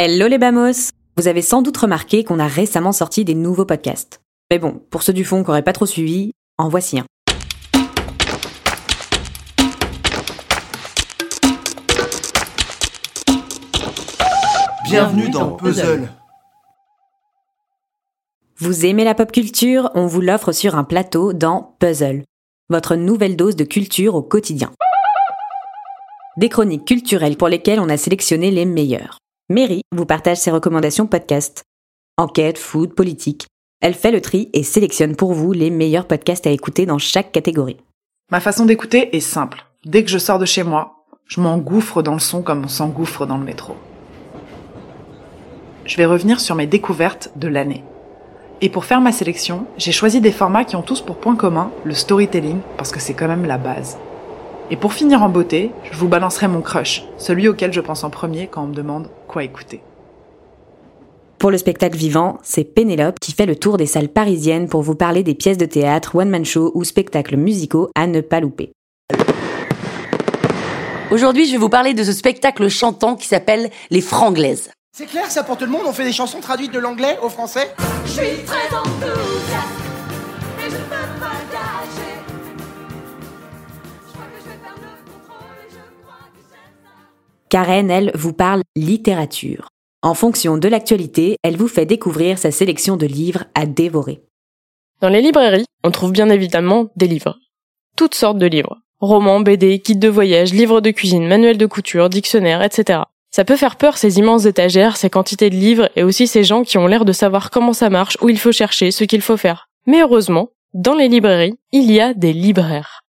Hello les bamos Vous avez sans doute remarqué qu'on a récemment sorti des nouveaux podcasts. Mais bon, pour ceux du fond qui n'auraient pas trop suivi, en voici un. Bienvenue dans Puzzle. Vous aimez la pop culture On vous l'offre sur un plateau dans Puzzle, votre nouvelle dose de culture au quotidien. Des chroniques culturelles pour lesquelles on a sélectionné les meilleurs. Mary vous partage ses recommandations podcast. Enquête, food, politique. Elle fait le tri et sélectionne pour vous les meilleurs podcasts à écouter dans chaque catégorie. Ma façon d'écouter est simple. Dès que je sors de chez moi, je m'engouffre dans le son comme on s'engouffre dans le métro. Je vais revenir sur mes découvertes de l'année. Et pour faire ma sélection, j'ai choisi des formats qui ont tous pour point commun le storytelling, parce que c'est quand même la base. Et pour finir en beauté, je vous balancerai mon crush, celui auquel je pense en premier quand on me demande quoi écouter. Pour le spectacle vivant, c'est Pénélope qui fait le tour des salles parisiennes pour vous parler des pièces de théâtre, one-man show ou spectacles musicaux à ne pas louper. Aujourd'hui, je vais vous parler de ce spectacle chantant qui s'appelle Les Franglaises. C'est clair, ça pour tout le monde On fait des chansons traduites de l'anglais au français Je suis très enthousiaste et je peux pas Karen, elle, vous parle littérature. En fonction de l'actualité, elle vous fait découvrir sa sélection de livres à dévorer. Dans les librairies, on trouve bien évidemment des livres. Toutes sortes de livres. Romans, BD, guides de voyage, livres de cuisine, manuels de couture, dictionnaires, etc. Ça peut faire peur ces immenses étagères, ces quantités de livres et aussi ces gens qui ont l'air de savoir comment ça marche, où il faut chercher, ce qu'il faut faire. Mais heureusement, dans les librairies, il y a des libraires.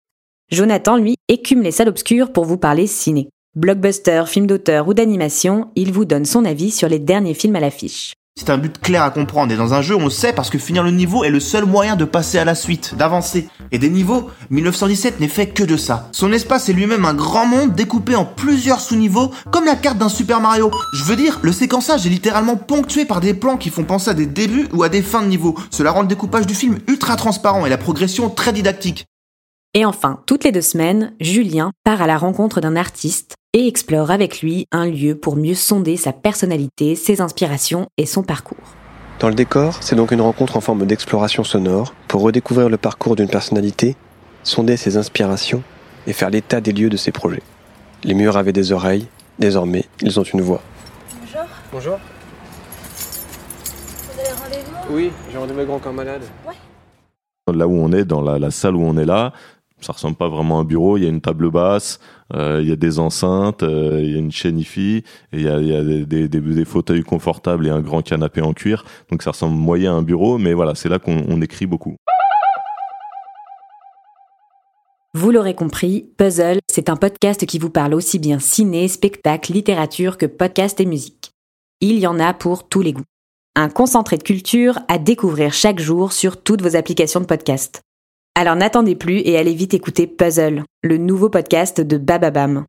Jonathan, lui, écume les salles obscures pour vous parler ciné. Blockbuster, film d'auteur ou d'animation, il vous donne son avis sur les derniers films à l'affiche. C'est un but clair à comprendre et dans un jeu on le sait parce que finir le niveau est le seul moyen de passer à la suite, d'avancer. Et des niveaux, 1917 n'est fait que de ça. Son espace est lui-même un grand monde découpé en plusieurs sous-niveaux comme la carte d'un Super Mario. Je veux dire, le séquençage est littéralement ponctué par des plans qui font penser à des débuts ou à des fins de niveau. Cela rend le découpage du film ultra transparent et la progression très didactique. Et enfin, toutes les deux semaines, Julien part à la rencontre d'un artiste et explore avec lui un lieu pour mieux sonder sa personnalité, ses inspirations et son parcours. Dans le décor, c'est donc une rencontre en forme d'exploration sonore pour redécouvrir le parcours d'une personnalité, sonder ses inspirations et faire l'état des lieux de ses projets. Les murs avaient des oreilles, désormais ils ont une voix. Bonjour, Bonjour. vous avez rendez-vous? Oui, j'ai rendez-vous avec grand corps malade. Là où on est, dans la, la salle où on est là, ça ressemble pas vraiment à un bureau. Il y a une table basse, euh, il y a des enceintes, euh, il y a une chaîne IFI, il y a, des, des, fauteuils confortables et un grand canapé en cuir. Donc ça ressemble moyen à un bureau, mais voilà, c'est là qu'on on écrit beaucoup. Vous l'aurez compris, Puzzle, c'est un podcast qui vous parle aussi bien ciné, spectacle, littérature que podcast et musique. Il y en a pour tous les goûts. Un concentré de culture à découvrir chaque jour sur toutes vos applications de podcast. Alors n'attendez plus et allez vite écouter Puzzle, le nouveau podcast de Bababam.